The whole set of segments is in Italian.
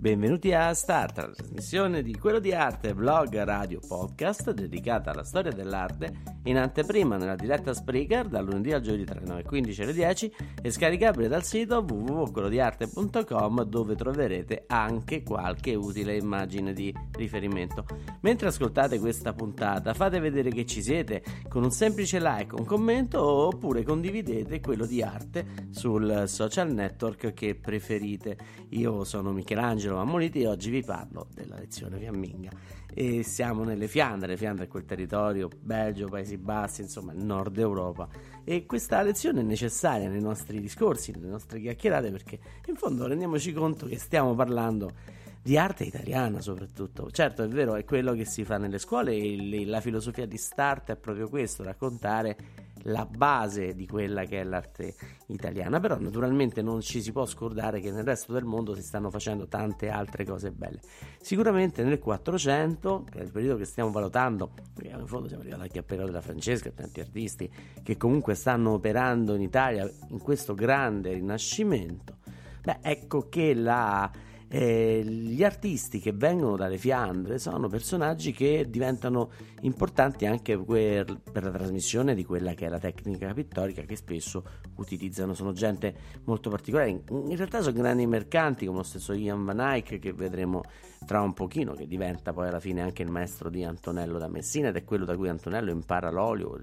Benvenuti a Start, la trasmissione di Quello di Arte, blog, radio, podcast dedicata alla storia dell'arte in anteprima nella diretta Spreaker dal lunedì al giovedì tra le 9.15 e le 10 e scaricabile dal sito www.quellodiarte.com dove troverete anche qualche utile immagine di riferimento. Mentre ascoltate questa puntata fate vedere che ci siete con un semplice like, un commento oppure condividete quello di arte sul social network che preferite. Io sono Michelangelo Angelo Ammoliti e oggi vi parlo della lezione fiamminga. E siamo nelle Fiandre, Fiandre è quel territorio, Belgio, Paesi Bassi, insomma il nord Europa. E questa lezione è necessaria nei nostri discorsi, nelle nostre chiacchierate, perché in fondo rendiamoci conto che stiamo parlando di arte italiana soprattutto. Certo, è vero, è quello che si fa nelle scuole e la filosofia di Start è proprio questo, raccontare la base di quella che è l'arte italiana, però naturalmente non ci si può scordare che nel resto del mondo si stanno facendo tante altre cose belle. Sicuramente nel 400, che è il periodo che stiamo valutando, perché in fondo siamo arrivati anche al periodo della Francesca, tanti artisti che comunque stanno operando in Italia in questo grande rinascimento, beh ecco che la eh, gli artisti che vengono dalle Fiandre sono personaggi che diventano importanti anche per, per, la trasmissione di quella che è la tecnica pittorica che spesso utilizzano. Sono gente molto particolare. In, realtà sono grandi mercanti, come lo stesso Ian Van Eyck che vedremo tra un pochino, che diventa poi alla fine anche il maestro di Antonello da Messina ed è quello da cui Antonello impara l'olio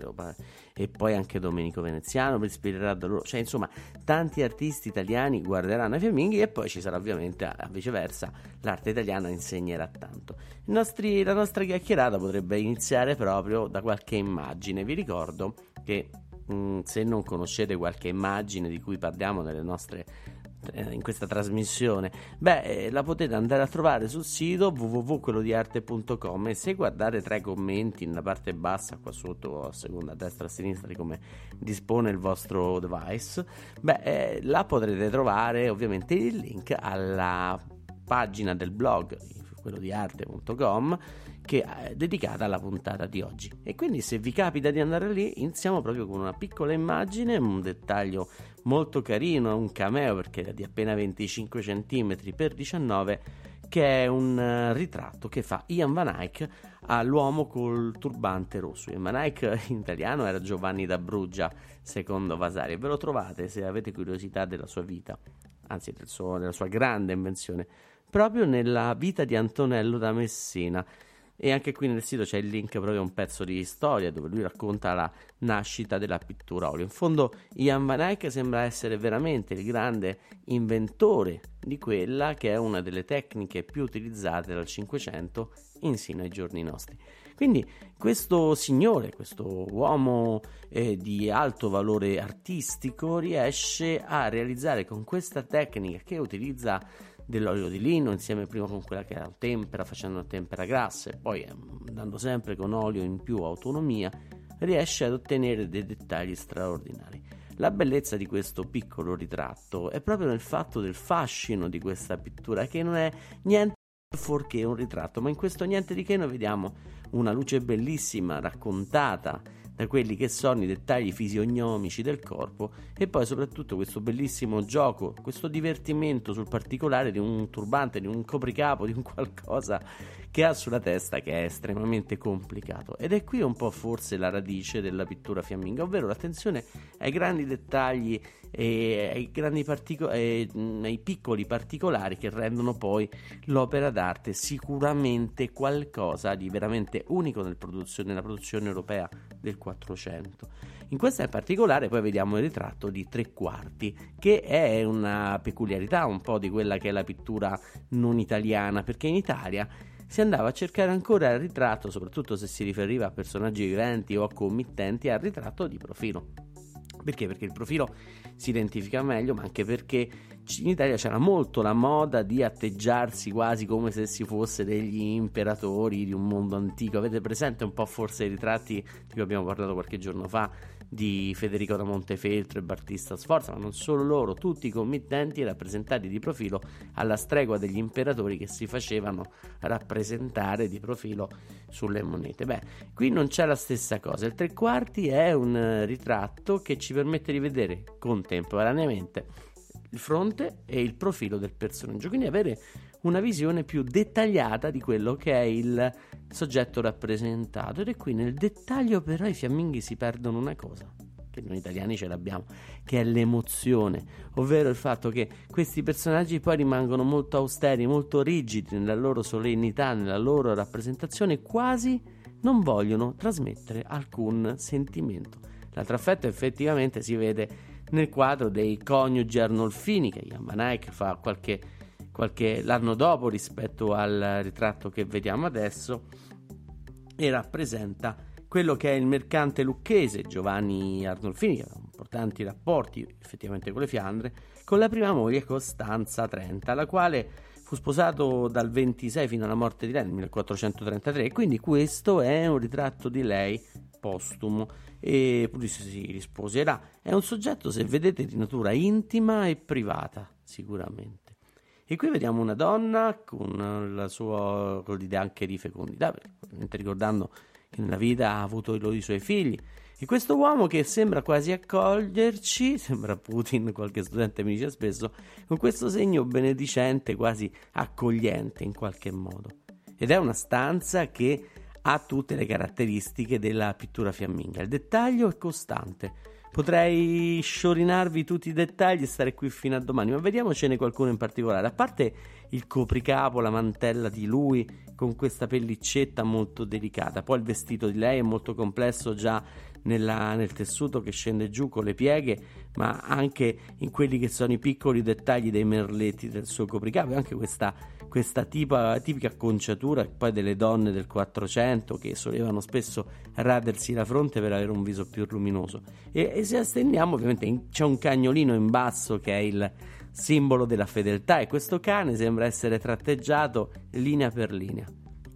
e poi anche Domenico Veneziano per ispirare da loro. Cioè, insomma, tanti artisti italiani guarderanno i fiamminghi e poi ci sarà ovviamente a viceversa l'arte italiana insegnerà tanto. Nostri, la nostra chiacchierata potrebbe iniziare proprio da qualche immagine. Vi ricordo che mh, mm, se non conoscete qualche immagine di cui parliamo nelle nostre in questa trasmissione, beh, eh, la potete andare a trovare sul sito www.quellodiarte.com e se guardate tra i commenti nella parte bassa, qua sotto, a seconda, a destra, a sinistra, di come dispone il vostro device, beh, eh, là potrete trovare ovviamente il link alla pagina del blog quello di arte.com che è dedicata alla puntata di oggi. E quindi se vi capita di andare lì, iniziamo proprio con una piccola immagine, un dettaglio molto carino, un cameo perché è di appena 25 cm x 19 che è un uh, ritratto che fa Ian Van Eyck all'uomo col turbante rosso. Ian Van Eyck in italiano era Giovanni da Bruggia, secondo Vasari. Ve lo trovate se avete curiosità della sua vita, anzi del suo, della sua grande invenzione, proprio nella vita di Antonello da Messina e anche qui nel sito c'è il link proprio a un pezzo di storia dove lui racconta la nascita della pittura olio. In fondo Ian Van Eyck sembra essere veramente il grande inventore di quella che è una delle tecniche più utilizzate dal Cinquecento insino ai giorni nostri. Quindi questo signore, questo uomo eh, di alto valore artistico riesce a realizzare con questa tecnica che utilizza dell'olio di lino insieme prima con quella che era tempera, facendo tempera grassa e poi andando ehm, sempre con olio in più autonomia, riesce ad ottenere dei dettagli straordinari. La bellezza di questo piccolo ritratto è proprio nel fatto del fascino di questa pittura che non è niente fuorché un ritratto, ma in questo niente di che noi vediamo una luce bellissima raccontata da quelli che sono i dettagli fisionomici del corpo e poi soprattutto questo bellissimo gioco, questo divertimento sul particolare di un turbante, di un copricapo, di un qualcosa che ha sulla testa che è estremamente complicato ed è qui un po' forse la radice della pittura fiamminga, ovvero l'attenzione ai grandi dettagli e ai, grandi partico- e, ai piccoli particolari che rendono poi l'opera d'arte sicuramente qualcosa di veramente unico nel produzione, nella produzione europea del 400. In questa in particolare poi vediamo il ritratto di tre quarti, che è una peculiarità un po' di quella che è la pittura non italiana, perché in Italia si andava a cercare ancora il ritratto, soprattutto se si riferiva a personaggi viventi o a committenti, al ritratto di profilo. Perché? Perché il profilo si identifica meglio, ma anche perché in Italia c'era molto la moda di atteggiarsi quasi come se si fosse degli imperatori di un mondo antico. Avete presente un po' forse i ritratti di cui abbiamo parlato qualche giorno fa di Federico da Montefeltro e Battista Sforza, ma non solo loro, tutti i committenti rappresentati di profilo alla stregua degli imperatori che si facevano rappresentare di profilo sulle monete. Beh, qui non c'è la stessa cosa. Il tre quarti è un ritratto che ci permette di vedere contemporaneamente il fronte e il profilo del personaggio, quindi avere una visione più dettagliata di quello che è il soggetto rappresentato. Ed è qui nel dettaglio però i fiamminghi si perdono una cosa che noi italiani ce l'abbiamo, che è l'emozione, ovvero il fatto che questi personaggi poi rimangono molto austeri, molto rigidi nella loro solennità, nella loro rappresentazione, quasi non vogliono trasmettere alcun sentimento. L'altro affetto effettivamente si vede nel quadro dei coniugi Arnolfini che Eyck fa qualche, qualche l'anno dopo rispetto al ritratto che vediamo adesso e rappresenta quello che è il mercante lucchese Giovanni Arnolfini che aveva importanti rapporti effettivamente con le Fiandre con la prima moglie Costanza Trenta la quale fu sposato dal 26 fino alla morte di lei nel 1433 quindi questo è un ritratto di lei postumo e Pulis si risposerà. È un soggetto, se vedete, di natura intima e privata, sicuramente. E qui vediamo una donna con sua con l'idea anche di fecondità, ricordando che nella vita ha avuto i suoi figli. E questo uomo che sembra quasi accoglierci, sembra Putin, qualche studente mi dice spesso, con questo segno benedicente, quasi accogliente in qualche modo. Ed è una stanza che ha tutte le caratteristiche della pittura fiamminga. Il dettaglio è costante. Potrei sciorinarvi tutti i dettagli e stare qui fino a domani, ma vediamocene qualcuno in particolare. A parte il copricapo, la mantella di lui con questa pellicetta molto delicata, poi il vestito di lei è molto complesso già nella, nel tessuto che scende giù con le pieghe, ma anche in quelli che sono i piccoli dettagli dei merletti del suo copricapo, e anche questa questa tipa, tipica acconciatura poi delle donne del 400 che solevano spesso radersi la fronte per avere un viso più luminoso. E, e se astendiamo, ovviamente in, c'è un cagnolino in basso che è il simbolo della fedeltà e questo cane sembra essere tratteggiato linea per linea.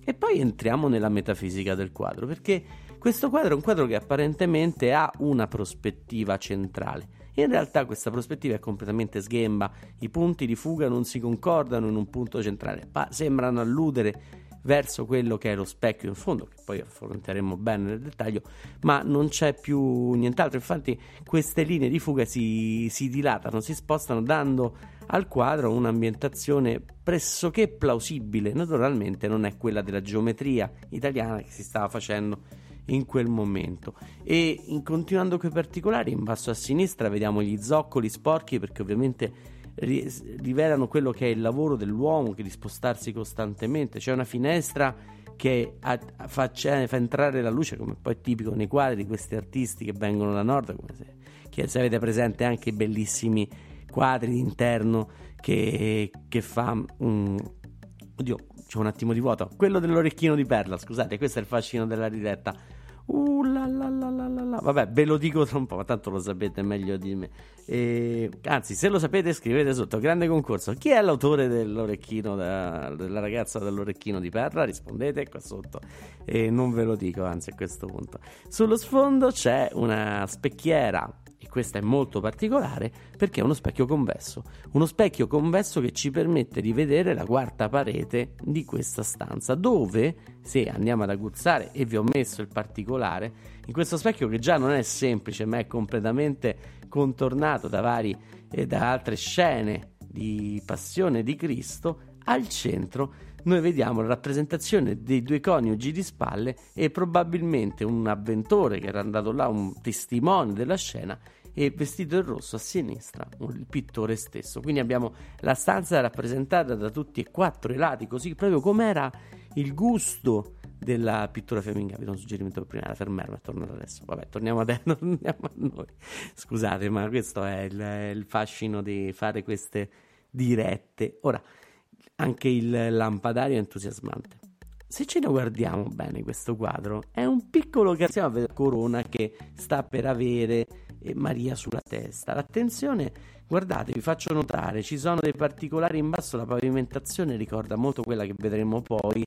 E poi entriamo nella metafisica del quadro, perché questo quadro è un quadro che apparentemente ha una prospettiva centrale in realtà questa prospettiva è completamente sghemba, i punti di fuga non si concordano in un punto centrale, ma sembrano alludere verso quello che è lo specchio in fondo, che poi affronteremo bene nel dettaglio, ma non c'è più nient'altro. Infatti, queste linee di fuga si, si dilatano, si spostano, dando al quadro un'ambientazione pressoché plausibile. Naturalmente, non è quella della geometria italiana che si stava facendo in quel momento. E in, continuando con i particolari, in basso a sinistra vediamo gli zoccoli sporchi perché ovviamente rivelano quello che è il lavoro dell'uomo che di spostarsi costantemente. C'è una finestra che fa, fa, entrare la luce, come poi è tipico nei quadri di questi artisti che vengono da nord, come se, che, se avete presente anche i bellissimi quadri interno che, che fa. Um, oddio, c'è un attimo di vuoto. Quello dell'orecchino di perla, scusate, questo è il fascino della ridetta. Uh, la, la, la, la, la, Vabbè, ve lo dico tra un po', ma tanto lo sapete meglio di me. E, anzi, se lo sapete, scrivete sotto. Grande concorso. Chi è l'autore dell'orecchino, da, della ragazza dell'orecchino di perla? Rispondete qua sotto. E non ve lo dico, anzi, a questo punto. Sullo sfondo c'è una specchiera e questa è molto particolare perché è uno specchio convesso, uno specchio convesso che ci permette di vedere la quarta parete di questa stanza, dove, se andiamo ad aguzzare e vi ho messo il particolare, in questo specchio che già non è semplice ma è completamente contornato da vari e da altre scene di passione di Cristo, al centro noi vediamo la rappresentazione dei due coniugi di spalle e probabilmente un avventore che era andato là, un testimone della scena, e vestito in rosso a sinistra il pittore stesso. Quindi abbiamo la stanza rappresentata da tutti e quattro i lati, così proprio come era il gusto della pittura femminile. Do un suggerimento per prima da fermarmi e tornare adesso. Vabbè, torniamo a, te, torniamo a noi. Scusate, ma questo è il, il fascino di fare queste dirette. Ora, anche il lampadario è entusiasmante. Se ce ne guardiamo bene questo quadro, è un piccolo vedere corona che sta per avere eh, Maria sulla testa. L'attenzione, guardate, vi faccio notare, ci sono dei particolari in basso, la pavimentazione ricorda molto quella che vedremo poi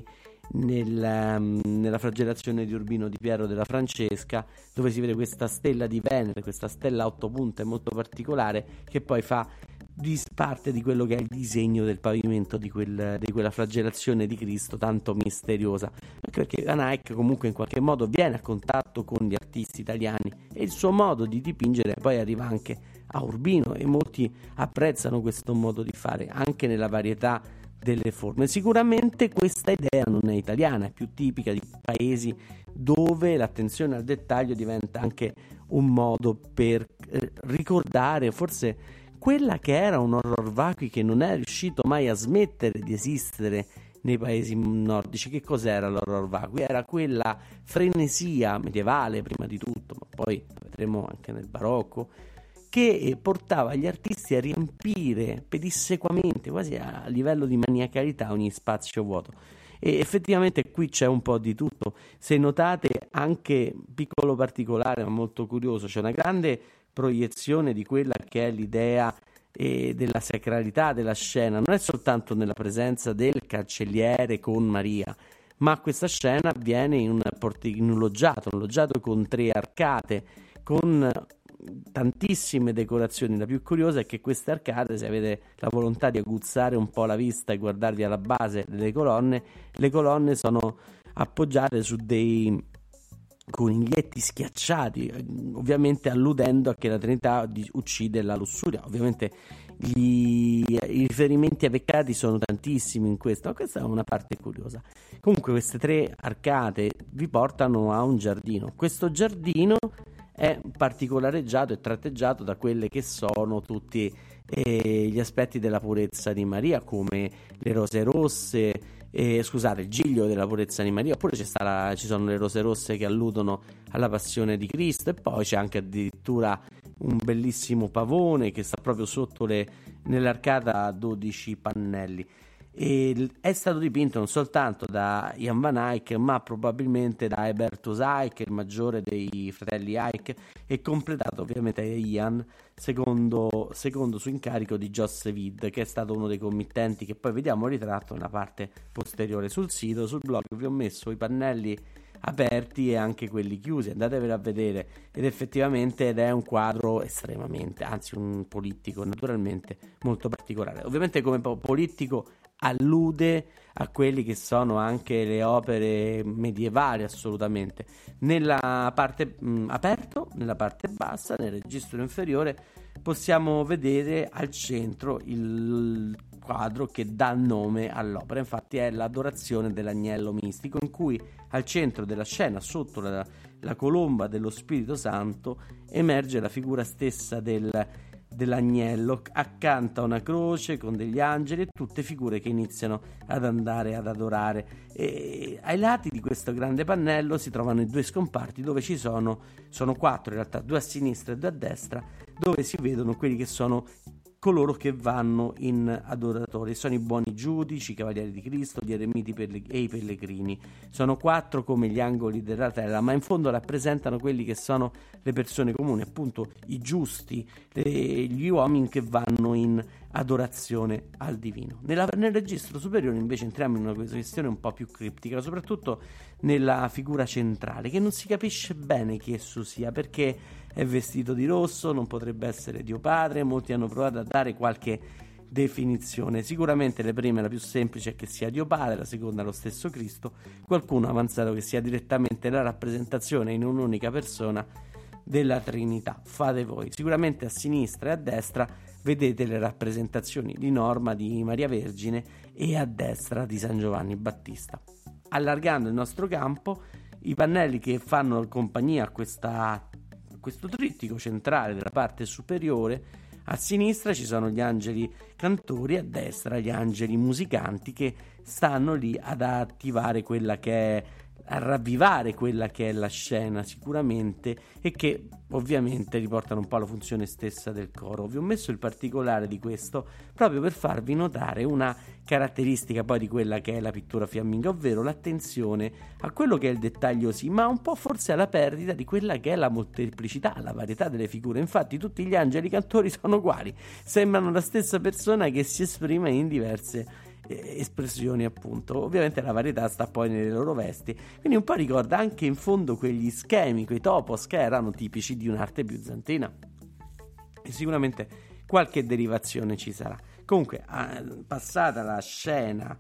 nel, um, nella flagellazione di Urbino di Piero della Francesca, dove si vede questa stella di Venere, questa stella a otto punte molto particolare, che poi fa parte di quello che è il disegno del pavimento di, quel, di, quella flagellazione di Cristo tanto misteriosa. Anche perché Van Eyck comunque in qualche modo viene a contatto con gli artisti italiani e il suo modo di dipingere poi arriva anche a Urbino e molti apprezzano questo modo di fare anche nella varietà delle forme. Sicuramente questa idea non è italiana è più tipica di paesi dove l'attenzione al dettaglio diventa anche un modo per eh, ricordare forse quella che era un horror vacui che non è riuscito mai a smettere di esistere nei paesi nordici. Che cos'era l'horror vacui? Era quella frenesia medievale prima di tutto, ma poi vedremo anche nel barocco, che portava gli artisti a riempire pedissequamente, quasi a livello di maniacalità, ogni spazio vuoto. E effettivamente qui c'è un po' di tutto. Se notate, anche piccolo particolare, ma molto curioso, c'è una grande proiezione di quella che è l'idea eh, della sacralità della scena, non è soltanto nella presenza del cancelliere con Maria, ma questa scena avviene in un, porti- in un loggiato, un loggiato con tre arcate, con tantissime decorazioni. La più curiosa è che queste arcate, se avete la volontà di aguzzare un po' la vista e guardarvi alla base delle colonne, le colonne sono appoggiate su dei coniglietti schiacciati, ovviamente alludendo a che la Trinità uccide la lussuria. Ovviamente gli, i riferimenti ai peccati sono tantissimi in questo, ma questa è una parte curiosa. Comunque queste tre arcate vi portano a un giardino. Questo giardino è particolareggiato e tratteggiato da quelle che sono tutti eh, gli aspetti della purezza di Maria, come le rose rosse, eh, scusate, il giglio della purezza di Maria, oppure la, ci sono le rose rosse che alludono alla passione di Cristo e poi c'è anche addirittura un bellissimo pavone che sta proprio sotto le, nell'arcata a 12 pannelli. E è stato dipinto non soltanto da Jan van Eyck, ma probabilmente da Ebertus Eyck, il maggiore dei fratelli Eyck, e completato ovviamente da Ian, secondo, secondo su incarico di Josse Vid, che è stato uno dei committenti che poi vediamo ritratto nella parte posteriore. Sul sito, sul blog vi ho messo i pannelli aperti e anche quelli chiusi, andatevelo a vedere. Ed effettivamente ed è un quadro estremamente, anzi un politico naturalmente molto particolare. Ovviamente come politico allude a quelli che sono anche le opere medievali assolutamente. Nella parte mh, aperto, nella parte bassa, nel registro inferiore, possiamo vedere al centro il quadro che dà nome all'opera, infatti è l'adorazione dell'agnello mistico in cui al centro della scena, sotto la, la colomba dello Spirito Santo, emerge la figura stessa del dell'agnello accanto a una croce con degli angeli e tutte figure che iniziano ad andare ad adorare. E ai lati di questo grande pannello si trovano i due scomparti dove ci sono, sono quattro in realtà, due a sinistra e due a destra, dove si vedono quelli che sono coloro che vanno in adoratori. Sono i buoni giudici, i cavalieri di Cristo, gli eremiti e i pellegrini. Sono quattro come gli angoli della terra, ma in fondo rappresentano quelli che sono le persone comuni, appunto i giusti, gli uomini che vanno in adorazione al divino. Nella, nel registro superiore invece entriamo in una questione un po' più criptica, soprattutto nella figura centrale, che non si capisce bene chi esso sia, perché è vestito di rosso, non potrebbe essere Dio Padre, molti hanno provato a dare qualche definizione. Sicuramente le prime la più semplice è che sia Dio Padre, la seconda lo stesso Cristo, qualcuno ha avanzato che sia direttamente la rappresentazione in un'unica persona della Trinità. Fate voi. Sicuramente a sinistra e a destra vedete le rappresentazioni di Norma di Maria Vergine e a destra di San Giovanni Battista. Allargando il nostro campo, i pannelli che fanno compagnia a, questa, a questo trittico centrale della parte superiore a sinistra ci sono gli angeli cantori, a destra gli angeli musicanti che stanno lì ad attivare quella che è a ravvivare quella che è la scena sicuramente e che ovviamente riportano un po' la funzione stessa del coro. Vi ho messo il particolare di questo proprio per farvi notare una caratteristica poi di quella che è la pittura fiamminga, ovvero l'attenzione a quello che è il dettaglio sì, ma un po' forse alla perdita di quella che è la molteplicità, la varietà delle figure. Infatti tutti gli angeli cantori sono uguali, sembrano la stessa persona che si esprime in diverse espressioni appunto. Ovviamente la varietà sta poi nelle loro vesti. Quindi un po' ricorda anche in fondo quegli schemi quei topos che erano tipici di un'arte bizantina e sicuramente qualche derivazione ci sarà. Comunque passata la scena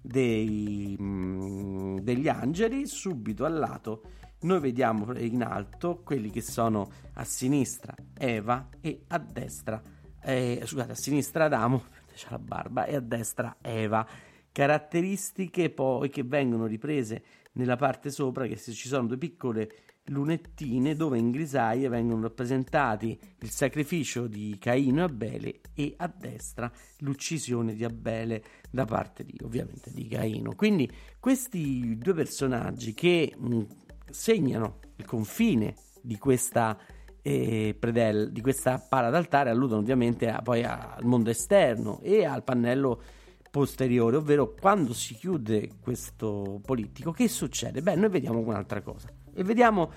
dei, mm, degli angeli subito al lato noi vediamo in alto quelli che sono a sinistra Eva e a destra eh, scusate a sinistra Adamo c'ha la barba, e a destra Eva. Caratteristiche poi che vengono riprese nella parte sopra, che ci sono due piccole lunettine dove in grisaie vengono rappresentati il sacrificio di Caino e Abele e a destra l'uccisione di Abele da parte di ovviamente di Caino. Quindi questi due personaggi che mh, segnano il confine di questa e predel, di questa pala d'altare alludono ovviamente a, poi al mondo esterno e al pannello posteriore, ovvero quando si chiude questo politico, che succede? Beh, noi vediamo un'altra cosa e vediamo,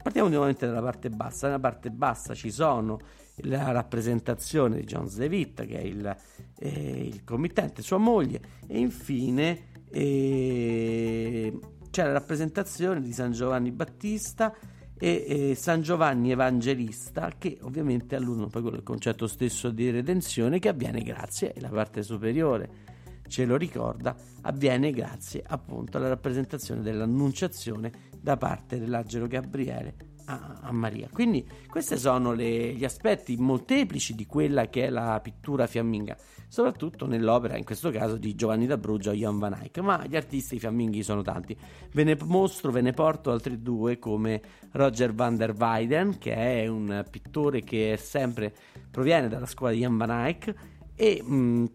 partiamo nuovamente dalla parte bassa, nella parte bassa ci sono la rappresentazione di John Levitt, che è il, eh, il committente, sua moglie, e infine eh, c'è la rappresentazione di San Giovanni Battista e, e San Giovanni Evangelista che ovviamente alludono proprio al concetto stesso di redenzione che avviene grazie, e la parte superiore ce lo ricorda, avviene grazie appunto alla rappresentazione dell'annunciazione da parte dell'angelo Gabriele a, a Maria. Quindi questi sono le, gli aspetti molteplici di quella che è la pittura fiamminga soprattutto nell'opera, in questo caso, di Giovanni d'Abruzzo o Jan van Eyck, ma gli artisti fiamminghi sono tanti. Ve ne mostro, ve ne porto altri due come Roger van der Weyden, che è un pittore che sempre proviene dalla scuola di Jan van Eyck e mh,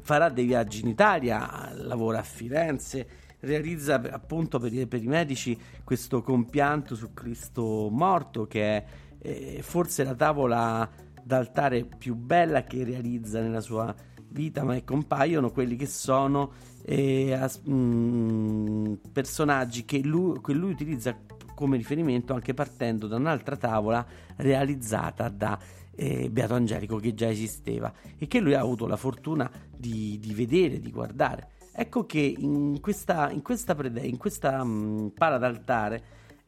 farà dei viaggi in Italia, lavora a Firenze, realizza appunto per, per, i medici questo compianto su Cristo morto che è eh, forse la tavola d'altare più bella che realizza nella sua vita, ma compaiono quelli che sono eh, as, mh, mm, personaggi che lui, che lui, utilizza come riferimento anche partendo da un'altra tavola realizzata da eh, Beato Angelico che già esisteva e che lui ha avuto la fortuna di, di vedere, di guardare. Ecco che in questa, in questa, prede, in questa mh, mm, pala d'altare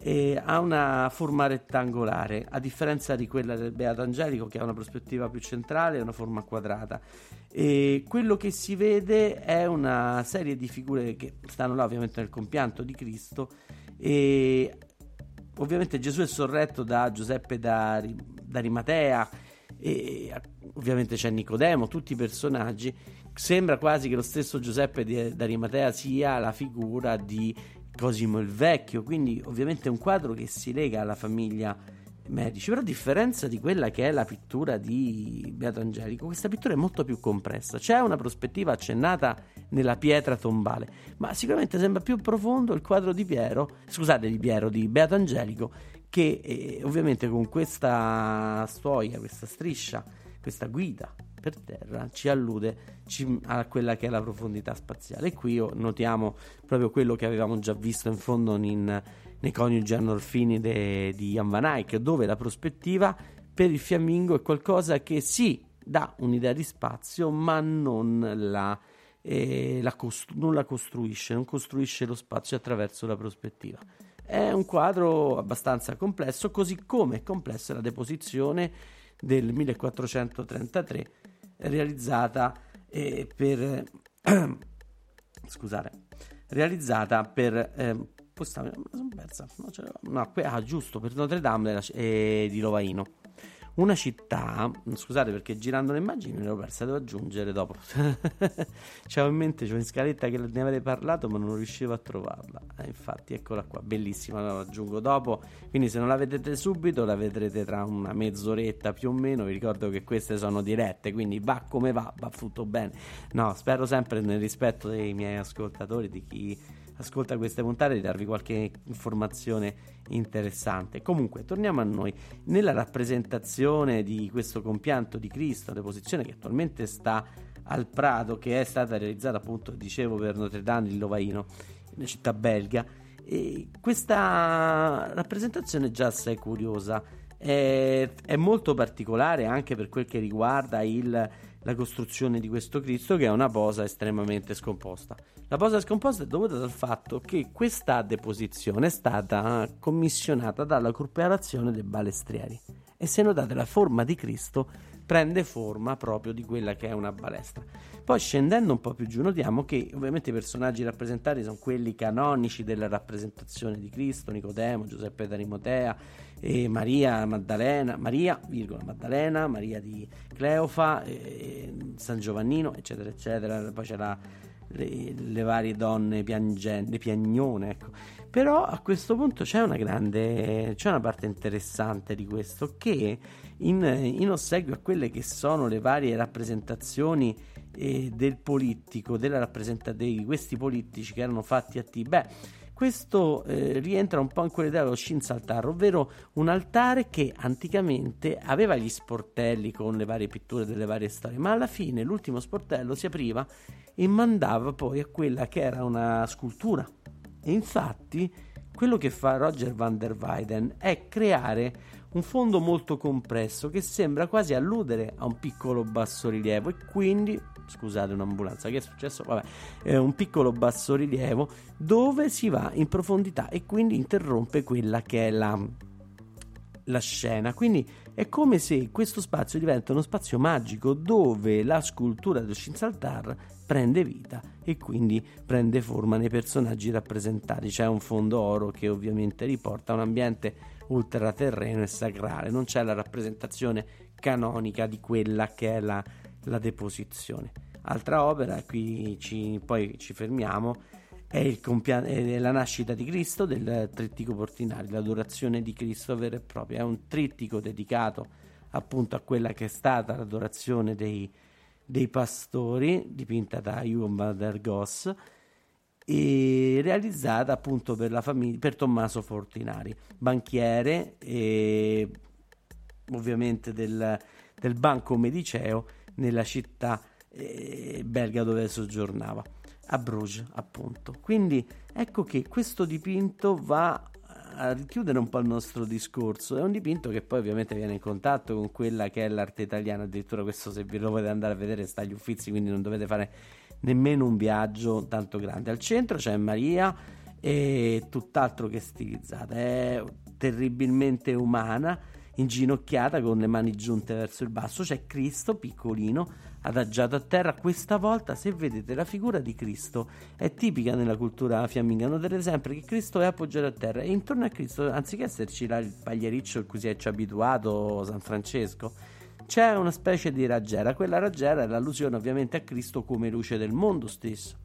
e ha una forma rettangolare, a differenza di quella del Beato Angelico che ha una prospettiva più centrale e una forma quadrata. E quello che si vede è una serie di figure che stanno là ovviamente nel compianto di Cristo e ovviamente Gesù è sorretto da Giuseppe d'Arimatea e ovviamente c'è Nicodemo, tutti i personaggi. Sembra quasi che lo stesso Giuseppe d'Arimatea sia la figura di Cosimo il Vecchio, quindi ovviamente è un quadro che si lega alla famiglia Medici, però a differenza di quella che è la pittura di Beato Angelico, questa pittura è molto più compressa, c'è una prospettiva accennata nella pietra tombale, ma sicuramente sembra più profondo il quadro di Piero, scusate di Piero, di Beato Angelico, che eh, ovviamente con questa storia, questa striscia, questa guida per terra ci allude a quella che è la profondità spaziale. E qui notiamo proprio quello che avevamo già visto in fondo in, nei coniugi Arnolfini de, di Jan van Eyck, dove la prospettiva per il fiammingo è qualcosa che sì dà un'idea di spazio, ma non la, eh, la costru- non la costruisce, non costruisce lo spazio attraverso la prospettiva. È un quadro abbastanza complesso, così come è complessa la deposizione del 1433 realizzata eh, per scusate realizzata per eh, questa, sono persa, no, ah, giusto per Notre Dame eh, di Lovaino una città, scusate perché girando le immagini me l'ho persa, devo aggiungere dopo. C'avevo in mente, c'ho in scaletta che ne avrei parlato ma non riuscivo a trovarla. Eh, infatti eccola qua, bellissima, la aggiungo dopo. Quindi se non la vedete subito la vedrete tra una mezz'oretta più o meno. Vi ricordo che queste sono dirette, quindi va come va, va tutto bene. No, spero sempre nel rispetto dei miei ascoltatori, di chi ascolta queste puntate di darvi qualche informazione interessante. Comunque, torniamo a noi. Nella rappresentazione di questo compianto di Cristo, deposizione che attualmente sta al Prato, che è stata realizzata appunto, dicevo, per Notre Dame di Lovaino, in città belga, e questa rappresentazione è già assai curiosa. È, è molto particolare anche per quel che riguarda il la costruzione di questo Cristo che è una posa estremamente scomposta. La posa scomposta è dovuta dal fatto che questa deposizione è stata commissionata dalla corporazione dei balestrieri e se notate la forma di Cristo prende forma proprio di quella che è una balestra. Poi scendendo un po' più giù notiamo che ovviamente i personaggi rappresentati sono quelli canonici della rappresentazione di Cristo, Nicodemo, Giuseppe d'Arimotea, e Maria Maddalena, Maria, virgola, Maddalena, Maria di Cleofa, San Giovannino, eccetera, eccetera. Poi c'era le, le varie donne piangenti, piagnone, ecco. Però a questo punto c'è una grande, c'è una parte interessante di questo che in, in ossequio a quelle che sono le varie rappresentazioni eh, del politico, della rappresentazione di questi politici che erano fatti a T, beh, questo eh, rientra un po' in quell'idea dello Shinsaltar, ovvero un altare che anticamente aveva gli sportelli con le varie pitture delle varie storie, ma alla fine l'ultimo sportello si apriva e mandava poi a quella che era una scultura. E infatti quello che fa Roger van der Weyden è creare un fondo molto compresso che sembra quasi alludere a un piccolo bassorilievo e quindi scusate un'ambulanza. Che è successo? Vabbè è un piccolo bassorilievo dove si va in profondità e quindi interrompe quella che è la, la scena. Quindi è come se questo spazio diventa uno spazio magico dove la scultura del Shinsaltar prende vita e quindi prende forma nei personaggi rappresentati. C'è un fondo oro che ovviamente riporta un ambiente ultraterreno e sacrale, non c'è la rappresentazione canonica di quella che è la la deposizione. Altra opera, qui ci, poi ci fermiamo, è, compia- è, la nascita di Cristo del trittico Portinari, l'adorazione di Cristo vera e propria. È un trittico dedicato appunto a quella che è stata l'adorazione dei, dei pastori, dipinta da Johan van der Goss e realizzata appunto per, la famiglia, per Tommaso Fortinari, banchiere e ovviamente del, del Banco Mediceo nella città eh, belga dove soggiornava, a Bruges appunto. Quindi ecco che questo dipinto va a richiudere un po' il nostro discorso. È un dipinto che poi ovviamente viene in contatto con quella che è l'arte italiana, addirittura questo se vi lo volete andare a vedere sta agli Uffizi, quindi non dovete fare nemmeno un viaggio tanto grande. Al centro c'è Maria e tutt'altro che stilizzata, è terribilmente umana inginocchiata con le mani giunte verso il basso, c'è Cristo piccolino adagiato a terra. Questa volta, se vedete la figura di Cristo, è tipica nella cultura fiamminga. Notate sempre che Cristo è appoggiato a terra e intorno a Cristo, anziché esserci là il pagliericcio cui si è abituato San Francesco, c'è una specie di raggiera. Quella raggiera è l'allusione ovviamente a Cristo come luce del mondo stesso.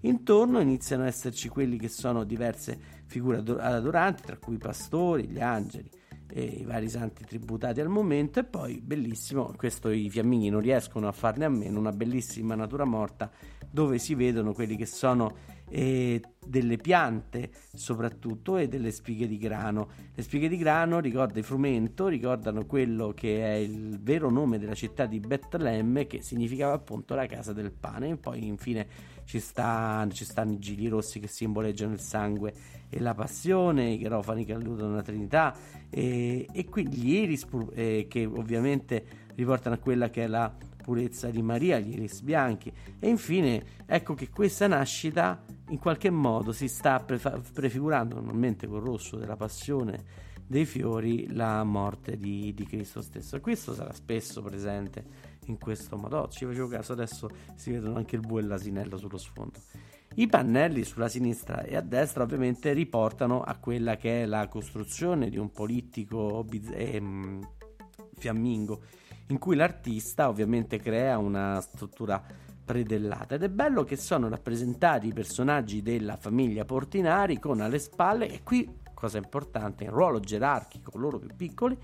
Intorno iniziano ad esserci quelli che sono diverse figure adoranti, tra cui i pastori, gli angeli i vari santi tributati al momento e poi bellissimo, questo i fiamminghi non riescono a farne a meno, una bellissima natura morta dove si vedono quelli che sono eh, delle piante soprattutto e delle spighe di grano. Le spighe di grano ricorda il frumento, ricordano quello che è il vero nome della città di Betlemme che significava appunto la casa del pane e poi infine ci, sta, ci stanno i gili rossi che simboleggiano il sangue e la passione, i garofani che alludono alla Trinità e, e quindi gli iris eh, che ovviamente riportano a quella che è la purezza di Maria, gli iris bianchi e infine ecco che questa nascita in qualche modo si sta prefa- prefigurando normalmente col rosso della passione dei fiori la morte di, di Cristo stesso. Questo sarà spesso presente in questo modo. Oh, ci facevo caso, adesso si vedono anche il bue e l'asinello sullo sfondo. I pannelli sulla sinistra e a destra ovviamente riportano a quella che è la costruzione di un politico biz- ehm, fiammingo, in cui l'artista ovviamente crea una struttura predellata. Ed è bello che sono rappresentati i personaggi della famiglia Portinari con alle spalle e qui cosa importante in ruolo gerarchico loro più piccoli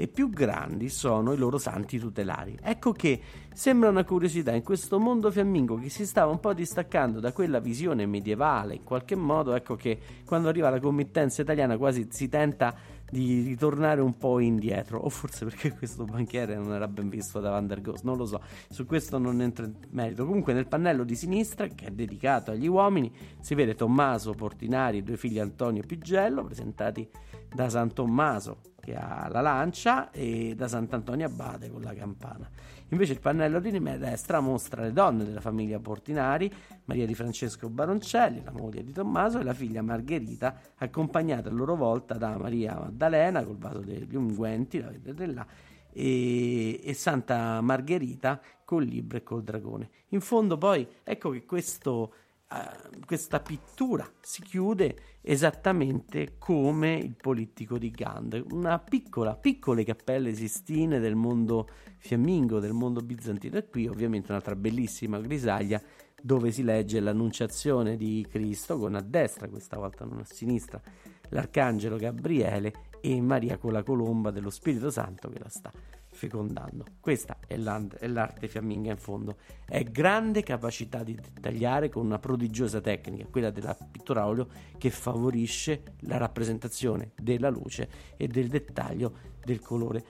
e più grandi sono i loro santi tutelari. Ecco che sembra una curiosità in questo mondo fiammingo che si stava un po' distaccando da quella visione medievale, in qualche modo, ecco che quando arriva la committenza italiana quasi si tenta di ritornare un po' indietro, o forse perché questo banchiere non era ben visto da Van der Ghost, non lo so, su questo non entro in merito. Comunque nel pannello di sinistra, che è dedicato agli uomini, si vede Tommaso Portinari e due figli Antonio e Pigello, presentati da San Tommaso che ha la lancia e da Sant'Antonio Abate con la campana. Invece il pannello di destra mostra le donne della famiglia Portinari, Maria di Francesco Baroncelli, la moglie di Tommaso, e la figlia Margherita, accompagnata a loro volta da Maria Maddalena col vaso degli unguenti, la vedete là, e, e, Santa Margherita col libro e col dragone. In fondo poi ecco che questo Uh, questa pittura si chiude esattamente come il politico di Gand, una piccola, piccole cappelle sistine del mondo fiammingo, del mondo bizantino. E qui ovviamente un'altra bellissima grisaglia dove si legge l'annunciazione di Cristo con a destra, questa volta non a sinistra, l'arcangelo Gabriele e Maria con la colomba dello Spirito Santo che la sta fecondando. Questa è, è l'arte fiamminga in fondo. È grande capacità di dettagliare con una prodigiosa tecnica, quella della pittura olio, che favorisce la rappresentazione della luce e del dettaglio del colore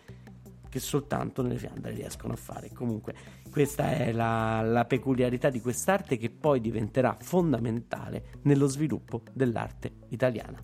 che soltanto nelle fiandre riescono a fare. Comunque, questa è la, la peculiarità di quest'arte che poi diventerà fondamentale nello sviluppo dell'arte italiana.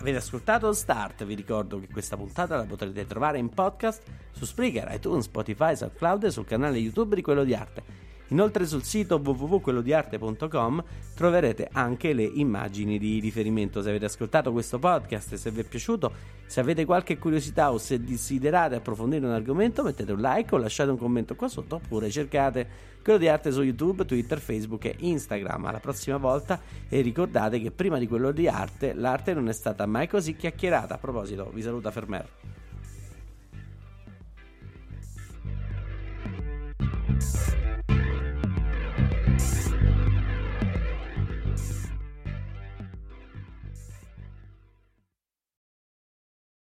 Avete ascoltato Start, vi ricordo che questa puntata la potrete trovare in podcast su Spreaker, iTunes, Spotify, SoundCloud e sul canale YouTube di Quello di Arte. Inoltre sul sito www.quellodiarte.com troverete anche le immagini di riferimento. Se avete ascoltato questo podcast e se vi è piaciuto, se avete qualche curiosità o se desiderate approfondire un argomento, mettete un like o lasciate un commento qua sotto oppure cercate quello di arte su YouTube, Twitter, Facebook e Instagram. Alla prossima volta e ricordate che prima di quello di arte l'arte non è stata mai così chiacchierata. A proposito, vi saluta Fermer.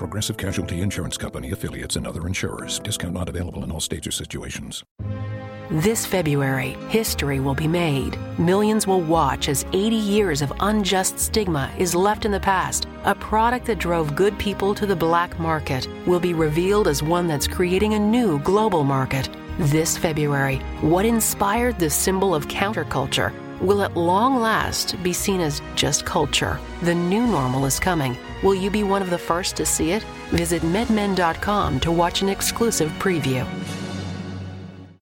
Progressive Casualty Insurance Company affiliates and other insurers. Discount not available in all states or situations. This February, history will be made. Millions will watch as 80 years of unjust stigma is left in the past. A product that drove good people to the black market will be revealed as one that's creating a new global market. This February, what inspired the symbol of counterculture will at long last be seen as just culture. The new normal is coming. Will you be one of the first to see it? Visit medmen.com to watch an exclusive preview.